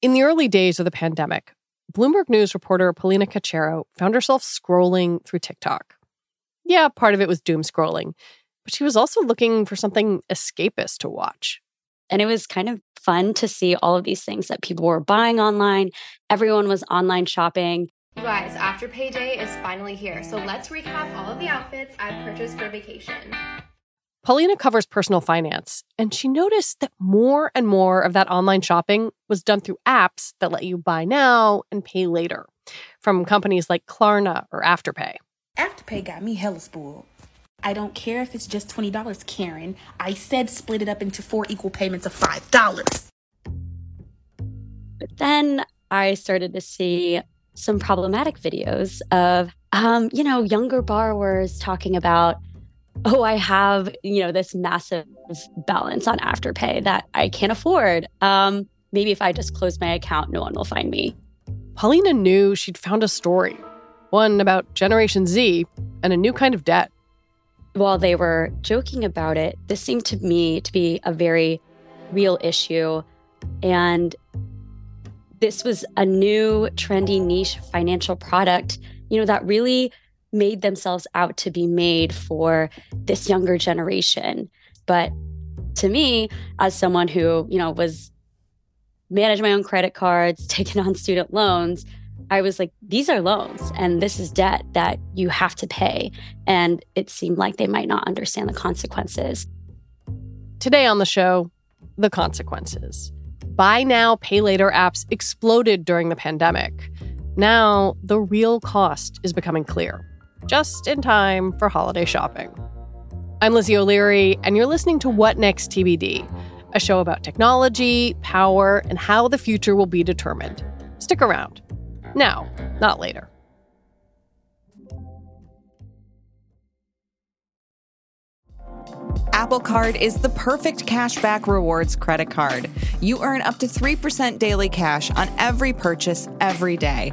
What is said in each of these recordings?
In the early days of the pandemic, Bloomberg News reporter Paulina Cachero found herself scrolling through TikTok. Yeah, part of it was doom scrolling, but she was also looking for something escapist to watch. And it was kind of fun to see all of these things that people were buying online. Everyone was online shopping. You guys, Afterpay Day is finally here, so let's recap all of the outfits I've purchased for vacation. Paulina covers personal finance, and she noticed that more and more of that online shopping was done through apps that let you buy now and pay later from companies like Klarna or Afterpay. Afterpay got me hella spoiled. I don't care if it's just $20, Karen. I said split it up into four equal payments of $5. But then I started to see some problematic videos of, um, you know, younger borrowers talking about oh, I have, you know, this massive balance on Afterpay that I can't afford. Um, maybe if I just close my account, no one will find me. Paulina knew she'd found a story, one about Generation Z and a new kind of debt. While they were joking about it, this seemed to me to be a very real issue. And this was a new, trendy, niche financial product, you know, that really made themselves out to be made for this younger generation. But to me, as someone who, you know, was managed my own credit cards, taken on student loans, I was like, these are loans and this is debt that you have to pay. And it seemed like they might not understand the consequences. Today on the show, the consequences. Buy now, pay later apps exploded during the pandemic. Now, the real cost is becoming clear just in time for holiday shopping. I'm Lizzie O'Leary, and you're listening to What Next TBD, a show about technology, power, and how the future will be determined. Stick around. Now, not later. Apple Card is the perfect cashback rewards credit card. You earn up to 3% daily cash on every purchase every day.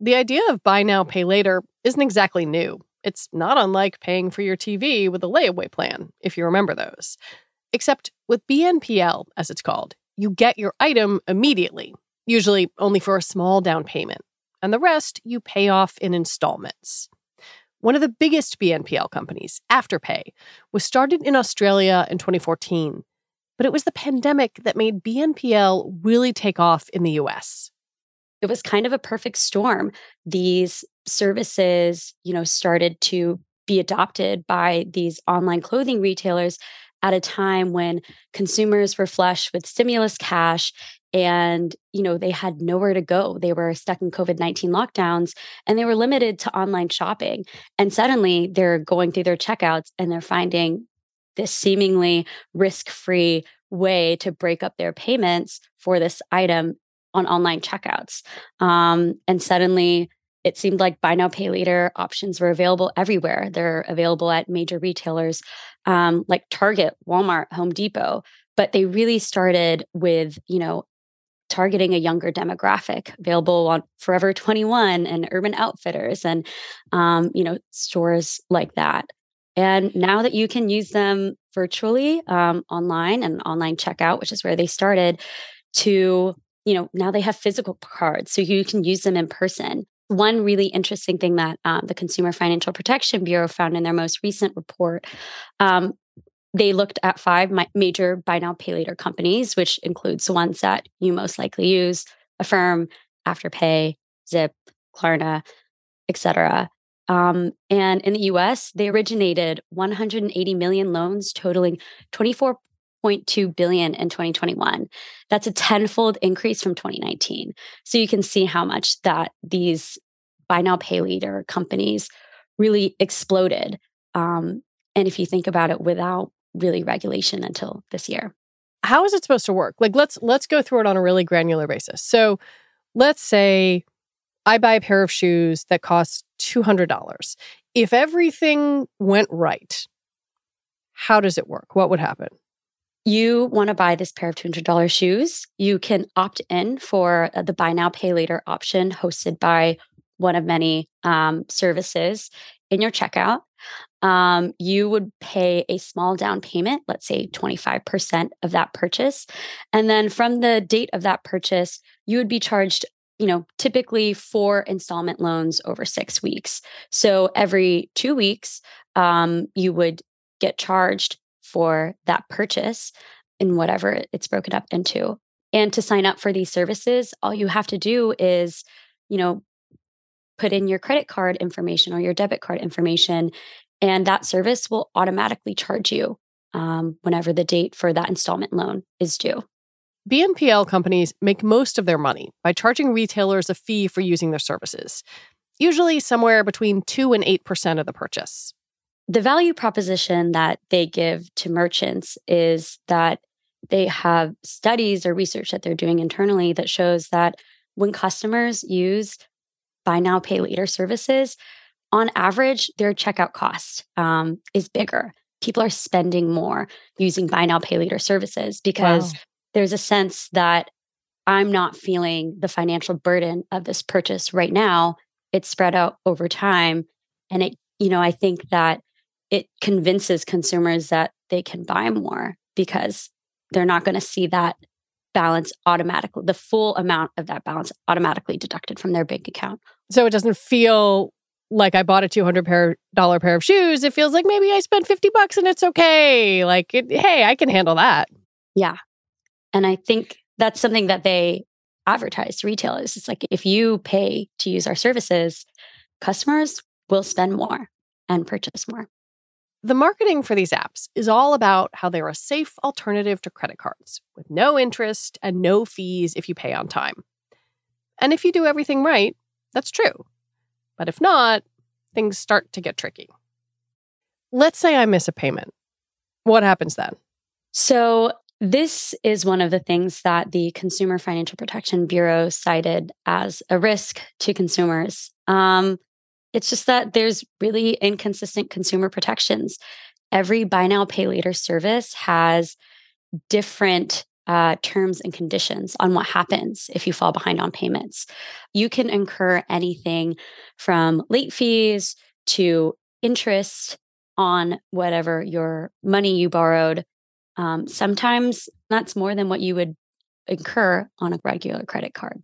The idea of buy now, pay later isn't exactly new. It's not unlike paying for your TV with a layaway plan, if you remember those. Except with BNPL, as it's called, you get your item immediately, usually only for a small down payment, and the rest you pay off in installments. One of the biggest BNPL companies, Afterpay, was started in Australia in 2014, but it was the pandemic that made BNPL really take off in the US it was kind of a perfect storm. These services, you know, started to be adopted by these online clothing retailers at a time when consumers were flush with stimulus cash and you know they had nowhere to go. They were stuck in covid-19 lockdowns and they were limited to online shopping. And suddenly they're going through their checkouts and they're finding this seemingly risk-free way to break up their payments for this item on online checkouts. Um, and suddenly it seemed like buy now, pay later options were available everywhere. They're available at major retailers um, like Target, Walmart, Home Depot. but they really started with, you know, targeting a younger demographic available on forever 21 and urban outfitters and um, you know stores like that and now that you can use them virtually um, online and online checkout which is where they started to you know now they have physical cards so you can use them in person one really interesting thing that um, the consumer financial protection bureau found in their most recent report um, they looked at five major buy now pay later companies, which includes the ones that you most likely use: Affirm, Afterpay, Zip, Klarna, etc. Um, and in the U.S., they originated 180 million loans, totaling 24.2 billion in 2021. That's a tenfold increase from 2019. So you can see how much that these buy now pay later companies really exploded. Um, and if you think about it, without really regulation until this year. How is it supposed to work? Like let's let's go through it on a really granular basis. So let's say I buy a pair of shoes that cost $200. If everything went right, how does it work? What would happen? You want to buy this pair of $200 shoes, you can opt in for uh, the buy now, pay later option hosted by one of many um, services in your checkout um, you would pay a small down payment, let's say 25% of that purchase. And then from the date of that purchase, you would be charged, you know, typically four installment loans over six weeks. So every two weeks, um, you would get charged for that purchase in whatever it's broken up into. And to sign up for these services, all you have to do is, you know, put in your credit card information or your debit card information and that service will automatically charge you um, whenever the date for that installment loan is due. BNPL companies make most of their money by charging retailers a fee for using their services, usually somewhere between 2 and 8% of the purchase. The value proposition that they give to merchants is that they have studies or research that they're doing internally that shows that when customers use buy now, pay later services, on average, their checkout cost um, is bigger. People are spending more using buy now, pay later services because wow. there's a sense that I'm not feeling the financial burden of this purchase right now. It's spread out over time. And it, you know, I think that it convinces consumers that they can buy more because they're not going to see that balance automatically, the full amount of that balance automatically deducted from their bank account. So it doesn't feel like I bought a two hundred pair dollar pair of shoes, it feels like maybe I spent fifty bucks and it's okay. Like, it, hey, I can handle that. Yeah, and I think that's something that they advertise to retailers. It's like if you pay to use our services, customers will spend more and purchase more. The marketing for these apps is all about how they're a safe alternative to credit cards with no interest and no fees if you pay on time. And if you do everything right, that's true. But if not, things start to get tricky. Let's say I miss a payment. What happens then? So, this is one of the things that the Consumer Financial Protection Bureau cited as a risk to consumers. Um, it's just that there's really inconsistent consumer protections. Every buy now, pay later service has different uh, terms and conditions on what happens if you fall behind on payments. You can incur anything from late fees to interest on whatever your money you borrowed. Um, sometimes that's more than what you would incur on a regular credit card.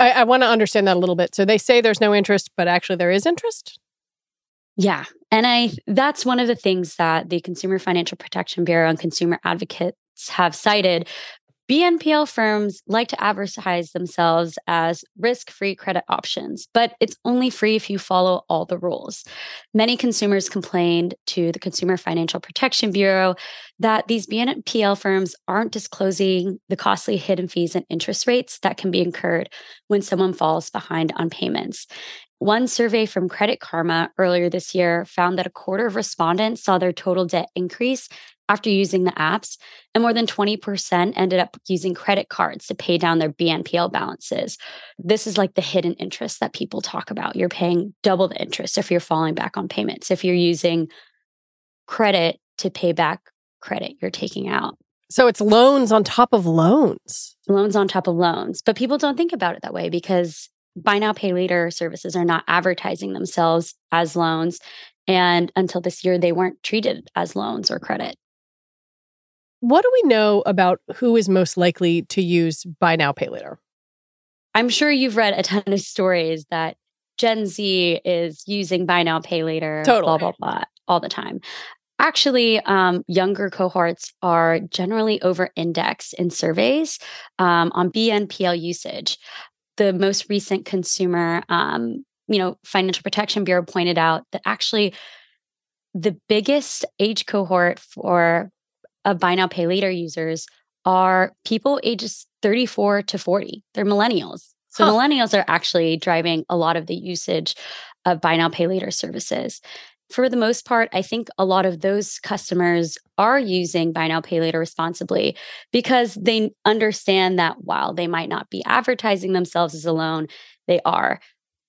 I, I want to understand that a little bit. So they say there's no interest, but actually there is interest. Yeah. And I that's one of the things that the Consumer Financial Protection Bureau and consumer advocates have cited BNPL firms like to advertise themselves as risk free credit options, but it's only free if you follow all the rules. Many consumers complained to the Consumer Financial Protection Bureau that these BNPL firms aren't disclosing the costly hidden fees and interest rates that can be incurred when someone falls behind on payments. One survey from Credit Karma earlier this year found that a quarter of respondents saw their total debt increase after using the apps, and more than 20% ended up using credit cards to pay down their BNPL balances. This is like the hidden interest that people talk about. You're paying double the interest if you're falling back on payments. If you're using credit to pay back credit you're taking out. So it's loans on top of loans. Loans on top of loans. But people don't think about it that way because buy now, pay later services are not advertising themselves as loans. And until this year, they weren't treated as loans or credit. What do we know about who is most likely to use buy now, pay later? I'm sure you've read a ton of stories that Gen Z is using buy now, pay later, totally. blah, blah, blah, all the time. Actually, um, younger cohorts are generally over indexed in surveys um, on BNPL usage. The most recent consumer, um, you know, Financial Protection Bureau pointed out that actually the biggest age cohort for of buy now, pay later users are people ages 34 to 40. They're millennials. So huh. millennials are actually driving a lot of the usage of buy now, pay later services. For the most part, I think a lot of those customers are using buy now, pay later responsibly because they understand that while they might not be advertising themselves as a loan, they are.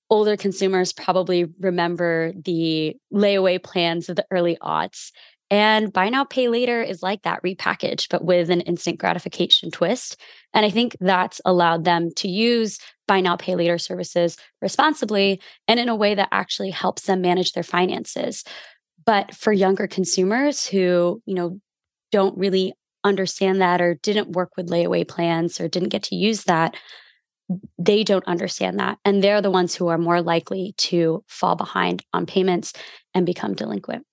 Older consumers probably remember the layaway plans of the early aughts and buy now, pay later is like that repackaged, but with an instant gratification twist. And I think that's allowed them to use buy now, pay later services responsibly and in a way that actually helps them manage their finances. But for younger consumers who, you know, don't really understand that or didn't work with layaway plans or didn't get to use that, they don't understand that. And they're the ones who are more likely to fall behind on payments and become delinquent.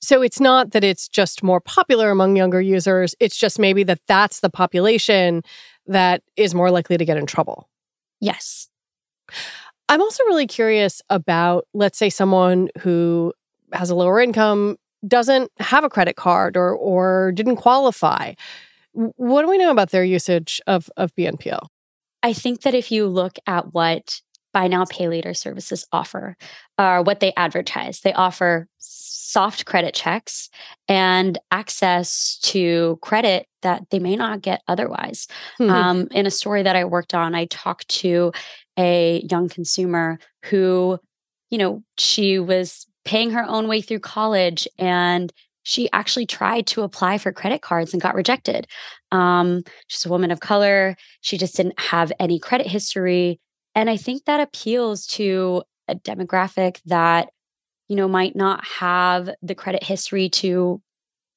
So it's not that it's just more popular among younger users, it's just maybe that that's the population that is more likely to get in trouble. Yes. I'm also really curious about, let's say, someone who has a lower income, doesn't have a credit card or or didn't qualify. What do we know about their usage of, of BNPL? I think that if you look at what buy now, pay later services offer, or what they advertise, they offer soft credit checks and access to credit that they may not get otherwise. Mm-hmm. Um, in a story that I worked on, I talked to a young consumer who, you know, she was paying her own way through college and she actually tried to apply for credit cards and got rejected. Um, she's a woman of color. She just didn't have any credit history. And I think that appeals to a demographic that you know might not have the credit history to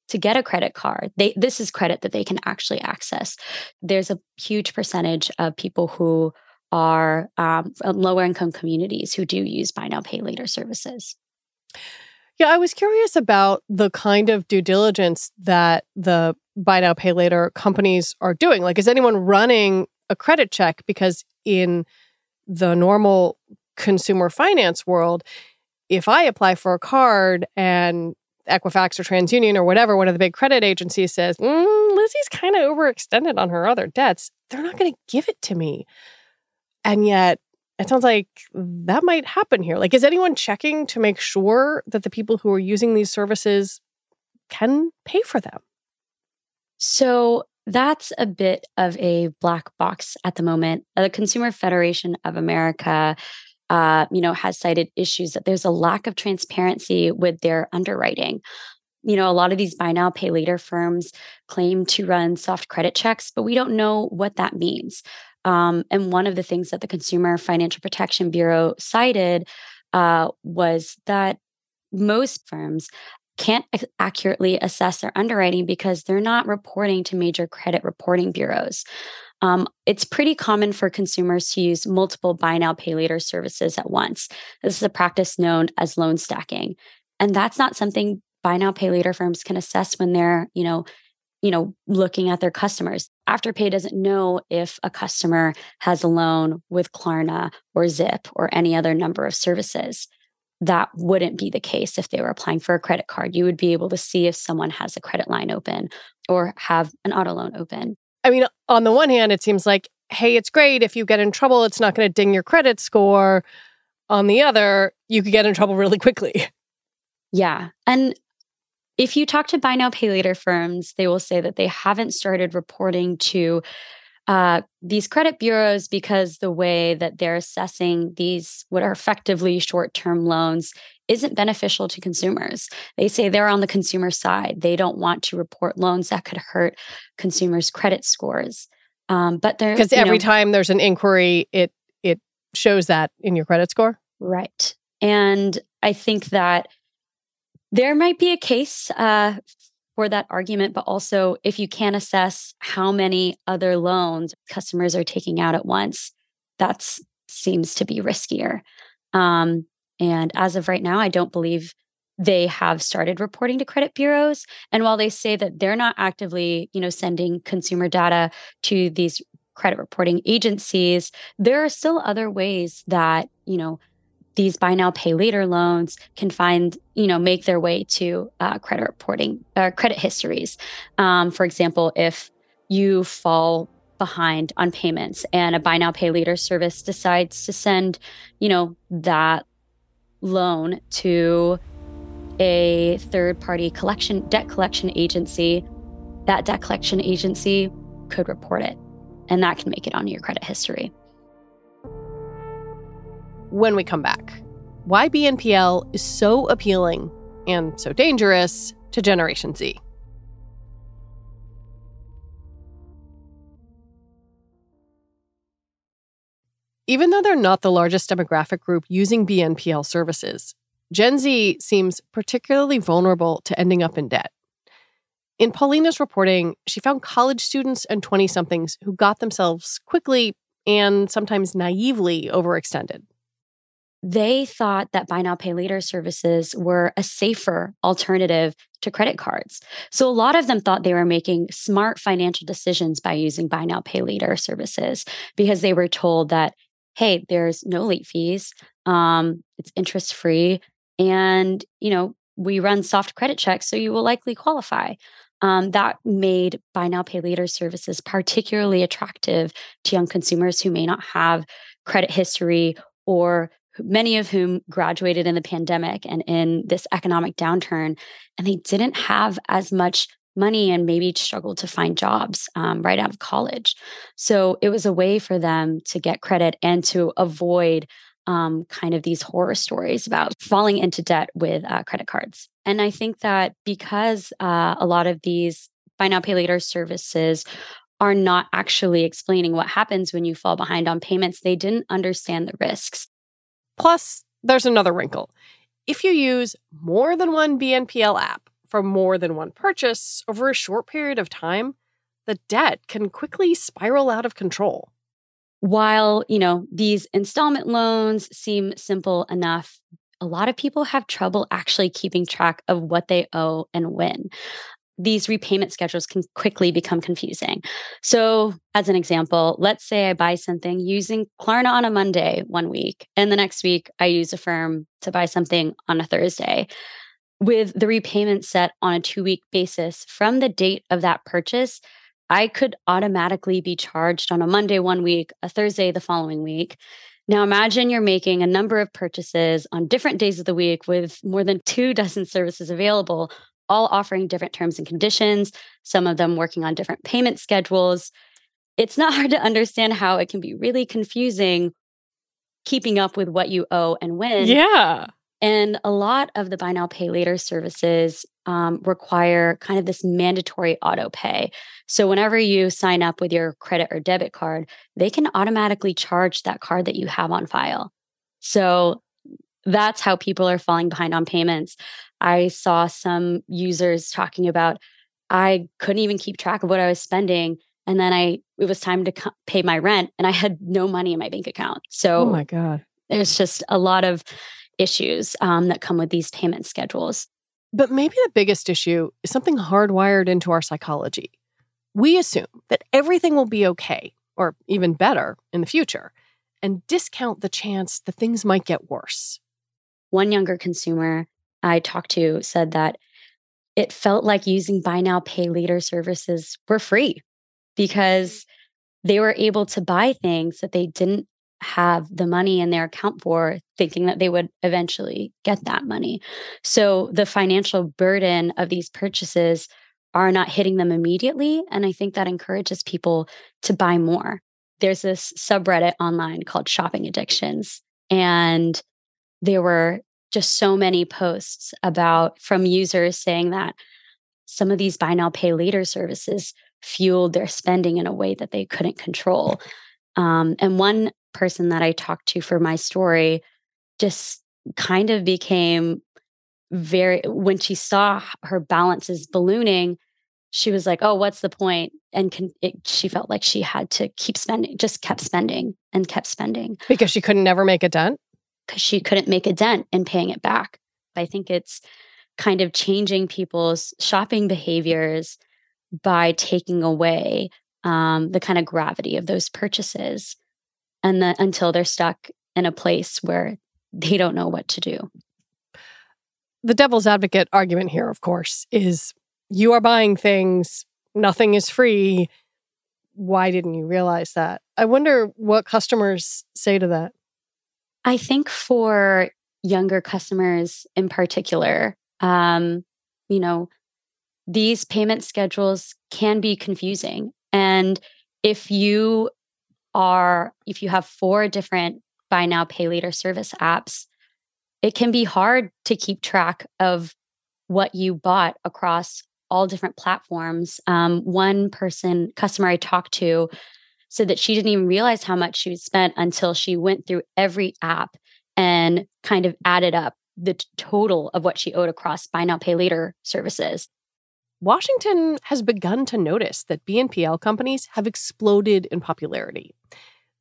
to get a credit card. They this is credit that they can actually access. There's a huge percentage of people who are um, lower income communities who do use buy now pay later services. Yeah i was curious about the kind of due diligence that the buy now pay later companies are doing. Like is anyone running a credit check? Because in the normal consumer finance world if I apply for a card and Equifax or TransUnion or whatever, one of the big credit agencies says, mm, Lizzie's kind of overextended on her other debts, they're not going to give it to me. And yet, it sounds like that might happen here. Like, is anyone checking to make sure that the people who are using these services can pay for them? So, that's a bit of a black box at the moment. The Consumer Federation of America uh, you know, has cited issues that there's a lack of transparency with their underwriting. You know, a lot of these buy now, pay later firms claim to run soft credit checks, but we don't know what that means. Um, and one of the things that the Consumer Financial Protection Bureau cited uh, was that most firms can't accurately assess their underwriting because they're not reporting to major credit reporting bureaus. Um, it's pretty common for consumers to use multiple buy now, pay later services at once. This is a practice known as loan stacking. And that's not something buy now, pay later firms can assess when they're, you know, you know, looking at their customers. Afterpay doesn't know if a customer has a loan with Klarna or Zip or any other number of services. That wouldn't be the case if they were applying for a credit card. You would be able to see if someone has a credit line open or have an auto loan open. I mean, on the one hand, it seems like, hey, it's great. If you get in trouble, it's not going to ding your credit score. On the other, you could get in trouble really quickly. Yeah. And if you talk to buy now, pay later firms, they will say that they haven't started reporting to uh, these credit bureaus because the way that they're assessing these, what are effectively short term loans, isn't beneficial to consumers. They say they're on the consumer side. They don't want to report loans that could hurt consumers' credit scores. Um, but they're because every know, time there's an inquiry, it it shows that in your credit score. Right. And I think that there might be a case uh, for that argument, but also if you can assess how many other loans customers are taking out at once, that seems to be riskier. Um, and as of right now, I don't believe they have started reporting to credit bureaus. And while they say that they're not actively, you know, sending consumer data to these credit reporting agencies, there are still other ways that, you know, these buy now pay later loans can find you know make their way to uh, credit reporting uh, credit histories. Um, for example if you fall behind on payments and a buy now pay later service decides to send you know that loan to a third party collection debt collection agency that debt collection agency could report it and that can make it on your credit history when we come back. Why BNPL is so appealing and so dangerous to Generation Z. Even though they're not the largest demographic group using BNPL services, Gen Z seems particularly vulnerable to ending up in debt. In Paulina's reporting, she found college students and 20 somethings who got themselves quickly and sometimes naively overextended they thought that buy now pay later services were a safer alternative to credit cards. So a lot of them thought they were making smart financial decisions by using buy now pay later services because they were told that hey, there's no late fees, um, it's interest free, and you know we run soft credit checks, so you will likely qualify. Um, that made buy now pay later services particularly attractive to young consumers who may not have credit history or many of whom graduated in the pandemic and in this economic downturn, and they didn't have as much money and maybe struggled to find jobs um, right out of college. So it was a way for them to get credit and to avoid um, kind of these horror stories about falling into debt with uh, credit cards. And I think that because uh, a lot of these buy now, pay later services are not actually explaining what happens when you fall behind on payments, they didn't understand the risks. Plus, there's another wrinkle. If you use more than one BNPL app for more than one purchase over a short period of time, the debt can quickly spiral out of control. While, you know, these installment loans seem simple enough, a lot of people have trouble actually keeping track of what they owe and when these repayment schedules can quickly become confusing. So, as an example, let's say I buy something using Klarna on a Monday one week, and the next week I use Affirm to buy something on a Thursday. With the repayment set on a two week basis from the date of that purchase, I could automatically be charged on a Monday one week, a Thursday the following week. Now, imagine you're making a number of purchases on different days of the week with more than two dozen services available all offering different terms and conditions, some of them working on different payment schedules. It's not hard to understand how it can be really confusing keeping up with what you owe and when. Yeah. And a lot of the buy now, pay later services um, require kind of this mandatory auto pay. So, whenever you sign up with your credit or debit card, they can automatically charge that card that you have on file. So, that's how people are falling behind on payments. I saw some users talking about I couldn't even keep track of what I was spending and then I it was time to co- pay my rent and I had no money in my bank account. So Oh my god. There's just a lot of issues um, that come with these payment schedules. But maybe the biggest issue is something hardwired into our psychology. We assume that everything will be okay, or even better, in the future, and discount the chance that things might get worse. One younger consumer I talked to said that it felt like using buy now, pay later services were free because they were able to buy things that they didn't have the money in their account for, thinking that they would eventually get that money. So the financial burden of these purchases are not hitting them immediately. And I think that encourages people to buy more. There's this subreddit online called Shopping Addictions. And there were just so many posts about from users saying that some of these buy now pay later services fueled their spending in a way that they couldn't control. Um, and one person that I talked to for my story just kind of became very, when she saw her balances ballooning, she was like, oh, what's the point? And can, it, she felt like she had to keep spending, just kept spending and kept spending. Because she couldn't never make a dent? Because she couldn't make a dent in paying it back. I think it's kind of changing people's shopping behaviors by taking away um, the kind of gravity of those purchases and then until they're stuck in a place where they don't know what to do. The devil's advocate argument here of course is you are buying things nothing is free. Why didn't you realize that? I wonder what customers say to that i think for younger customers in particular um, you know these payment schedules can be confusing. And if you are, if you have four different buy now, pay later service apps, it can be hard to keep track of what you bought across all different platforms. Um, one person, customer I talked to, said that she didn't even realize how much she spent until she went through every app and kind of added up the t- total of what she owed across buy now, pay later services. Washington has begun to notice that BNPL companies have exploded in popularity,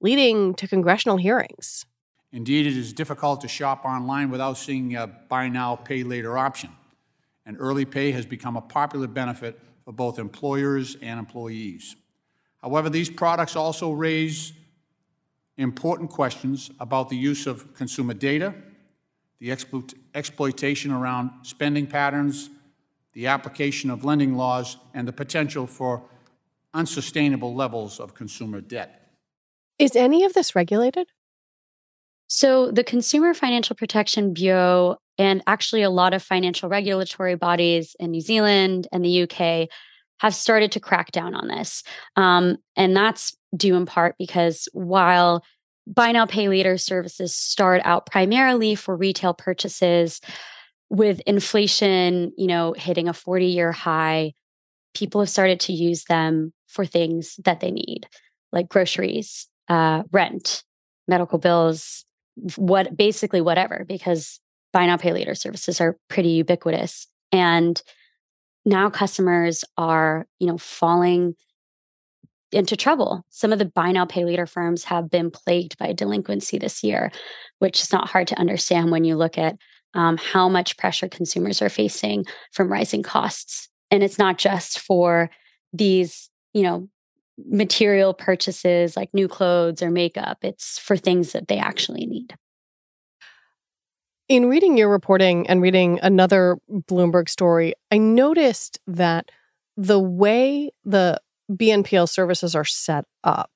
leading to congressional hearings. Indeed, it is difficult to shop online without seeing a buy now, pay later option. And early pay has become a popular benefit for both employers and employees. However, these products also raise important questions about the use of consumer data, the explo- exploitation around spending patterns, the application of lending laws, and the potential for unsustainable levels of consumer debt. Is any of this regulated? So, the Consumer Financial Protection Bureau and actually a lot of financial regulatory bodies in New Zealand and the UK have started to crack down on this. Um, and that's due in part because while buy now, pay later services start out primarily for retail purchases, with inflation, you know, hitting a 40 year high, people have started to use them for things that they need, like groceries, uh, rent, medical bills, what basically whatever, because buy now, pay later services are pretty ubiquitous. And now customers are, you know, falling into trouble. Some of the buy now, pay later firms have been plagued by delinquency this year, which is not hard to understand when you look at um, how much pressure consumers are facing from rising costs. And it's not just for these, you know, material purchases like new clothes or makeup, it's for things that they actually need. In reading your reporting and reading another Bloomberg story, I noticed that the way the BNPL services are set up,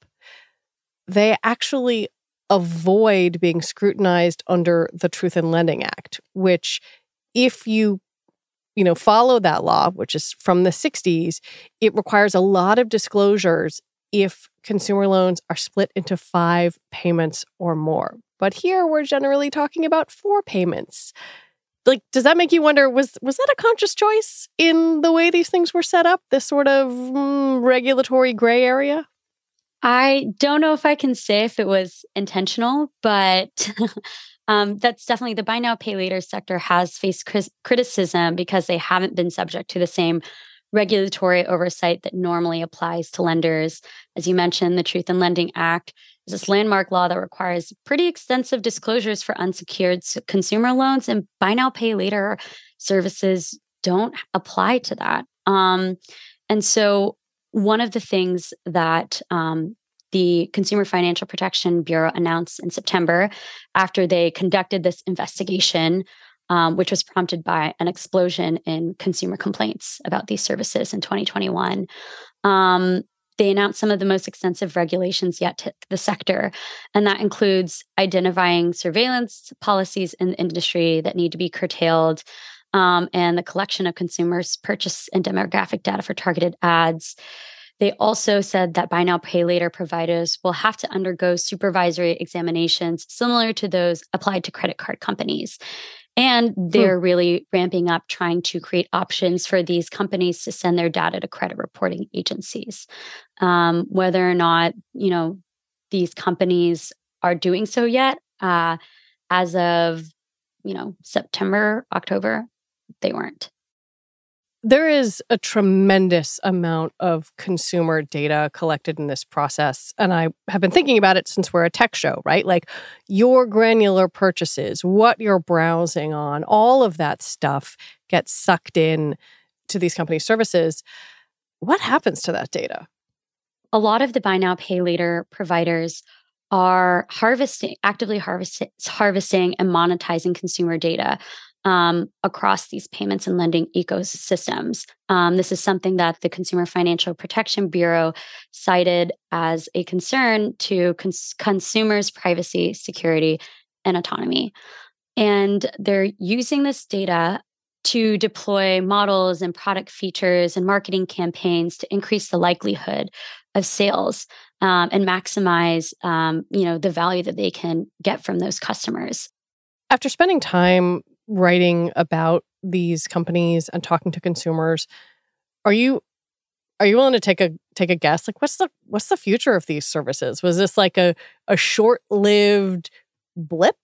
they actually avoid being scrutinized under the Truth in Lending Act, which if you you know follow that law which is from the 60s it requires a lot of disclosures if consumer loans are split into 5 payments or more. But here we're generally talking about 4 payments. Like does that make you wonder was was that a conscious choice in the way these things were set up this sort of mm, regulatory gray area? I don't know if I can say if it was intentional, but um, that's definitely the buy now, pay later sector has faced criticism because they haven't been subject to the same regulatory oversight that normally applies to lenders. As you mentioned, the Truth in Lending Act is this landmark law that requires pretty extensive disclosures for unsecured consumer loans, and buy now, pay later services don't apply to that. Um, and so one of the things that um, the Consumer Financial Protection Bureau announced in September after they conducted this investigation, um, which was prompted by an explosion in consumer complaints about these services in 2021. Um, they announced some of the most extensive regulations yet to the sector, and that includes identifying surveillance policies in the industry that need to be curtailed, um, and the collection of consumers' purchase and demographic data for targeted ads. They also said that buy now, pay later providers will have to undergo supervisory examinations similar to those applied to credit card companies. And they're hmm. really ramping up trying to create options for these companies to send their data to credit reporting agencies. Um, whether or not, you know, these companies are doing so yet, uh, as of, you know, September, October, they weren't there is a tremendous amount of consumer data collected in this process. And I have been thinking about it since we're a tech show, right? Like your granular purchases, what you're browsing on, all of that stuff gets sucked in to these company services. What happens to that data? A lot of the buy now, pay later providers are harvesting, actively harvesting, harvesting and monetizing consumer data um, across these payments and lending ecosystems. Um, this is something that the Consumer Financial Protection Bureau cited as a concern to cons- consumers' privacy, security, and autonomy. And they're using this data to deploy models and product features and marketing campaigns to increase the likelihood of sales um, and maximize um, you know the value that they can get from those customers after spending time writing about these companies and talking to consumers, are you are you willing to take a take a guess? Like what's the what's the future of these services? Was this like a a short-lived blip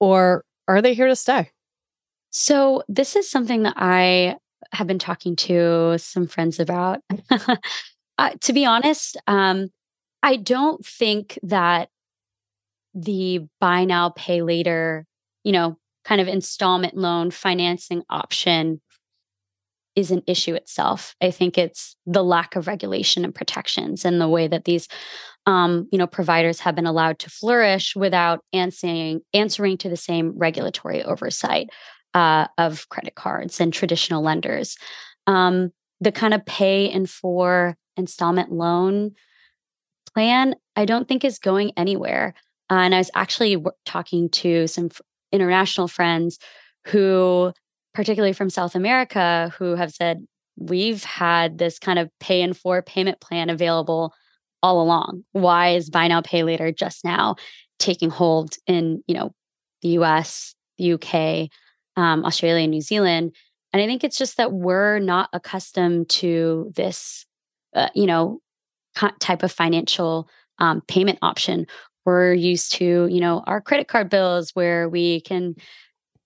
or are they here to stay? So this is something that I have been talking to some friends about. uh, to be honest, um, I don't think that the buy now, pay later, you know, kind of installment loan financing option is an issue itself. I think it's the lack of regulation and protections and the way that these um, you know providers have been allowed to flourish without answering answering to the same regulatory oversight uh, of credit cards and traditional lenders. Um, the kind of pay in for installment loan plan, I don't think is going anywhere. Uh, and I was actually w- talking to some international friends who, particularly from South America, who have said, we've had this kind of pay in four payment plan available all along. Why is buy now, pay later just now taking hold in, you know, the US, the UK, um, Australia, New Zealand? And I think it's just that we're not accustomed to this, uh, you know, type of financial um, payment option we're used to, you know, our credit card bills where we can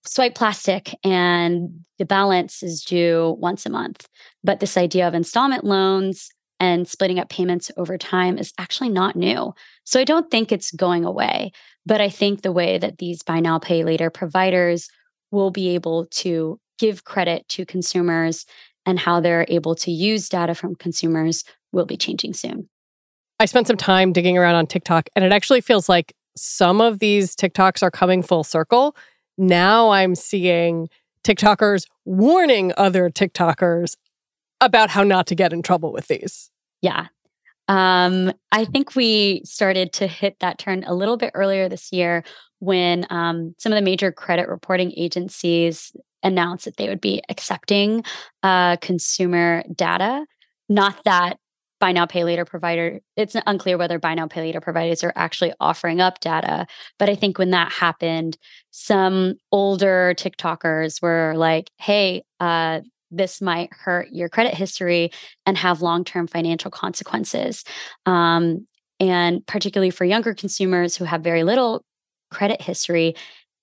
swipe plastic and the balance is due once a month. But this idea of installment loans and splitting up payments over time is actually not new. So I don't think it's going away. But I think the way that these buy now, pay later providers will be able to give credit to consumers and how they're able to use data from consumers will be changing soon. I spent some time digging around on TikTok, and it actually feels like some of these TikToks are coming full circle. Now I'm seeing TikTokers warning other TikTokers about how not to get in trouble with these. Yeah. Um, I think we started to hit that turn a little bit earlier this year when um, some of the major credit reporting agencies announced that they would be accepting uh, consumer data. Not that buy now pay later provider it's unclear whether buy now pay later providers are actually offering up data but i think when that happened some older tiktokers were like hey uh, this might hurt your credit history and have long-term financial consequences. Um, and particularly for younger consumers who have very little credit history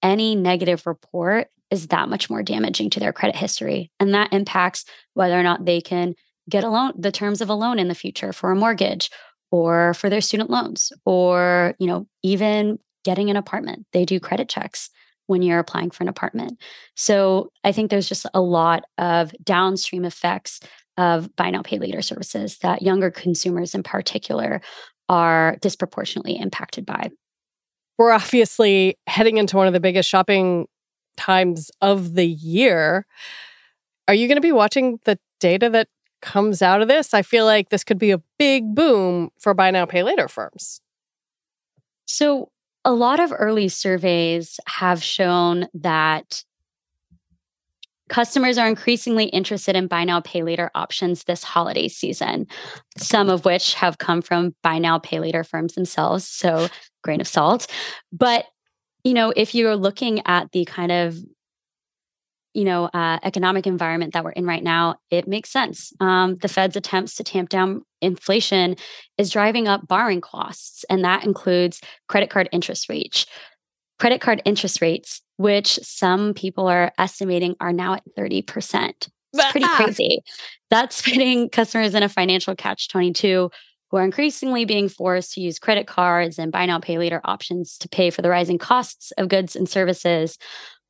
any negative report is that much more damaging to their credit history and that impacts whether or not they can get a loan, the terms of a loan in the future for a mortgage or for their student loans or, you know, even getting an apartment. They do credit checks when you're applying for an apartment. So I think there's just a lot of downstream effects of buy now, pay later services that younger consumers in particular are disproportionately impacted by. We're obviously heading into one of the biggest shopping times of the year. Are you going to be watching the data that comes out of this, I feel like this could be a big boom for buy now, pay later firms. So, a lot of early surveys have shown that customers are increasingly interested in buy now, pay later options this holiday season, some of which have come from buy now, pay later firms themselves. So, grain of salt. But, you know, if you're looking at the kind of you know uh, economic environment that we're in right now, it makes sense. Um, the Fed's attempts to tamp down inflation is driving up borrowing costs, and that includes credit card interest rates. Credit card interest rates, which some people are estimating are now at 30%. It's pretty crazy. That's putting customers in a financial catch 22 who are increasingly being forced to use credit cards and buy now, pay later options to pay for the rising costs of goods and services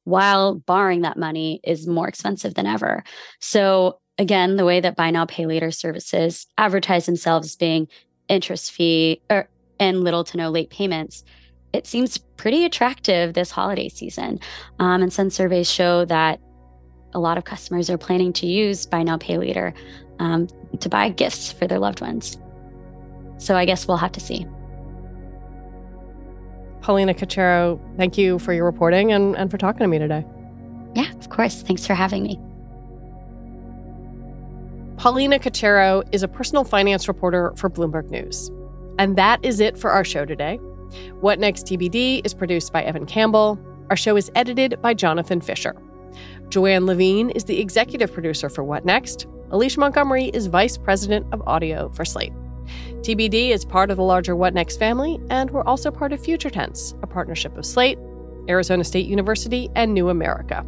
while borrowing that money is more expensive than ever. So, again, the way that buy now, pay later services advertise themselves as being interest fee or, er, and little to no late payments, it seems pretty attractive this holiday season. Um, and some surveys show that a lot of customers are planning to use buy now, pay later um, to buy gifts for their loved ones. So I guess we'll have to see. Paulina Cachero, thank you for your reporting and, and for talking to me today. Yeah, of course. Thanks for having me. Paulina Cachero is a personal finance reporter for Bloomberg News. And that is it for our show today. What Next TBD is produced by Evan Campbell. Our show is edited by Jonathan Fisher. Joanne Levine is the executive producer for What Next. Alicia Montgomery is vice president of audio for Slate. TBD is part of the larger What Next family, and we're also part of Future Tense, a partnership of Slate, Arizona State University, and New America.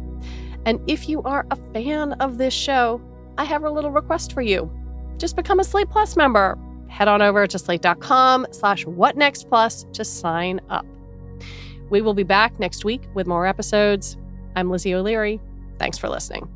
And if you are a fan of this show, I have a little request for you. Just become a Slate Plus member. Head on over to slate.com slash whatnextplus to sign up. We will be back next week with more episodes. I'm Lizzie O'Leary. Thanks for listening.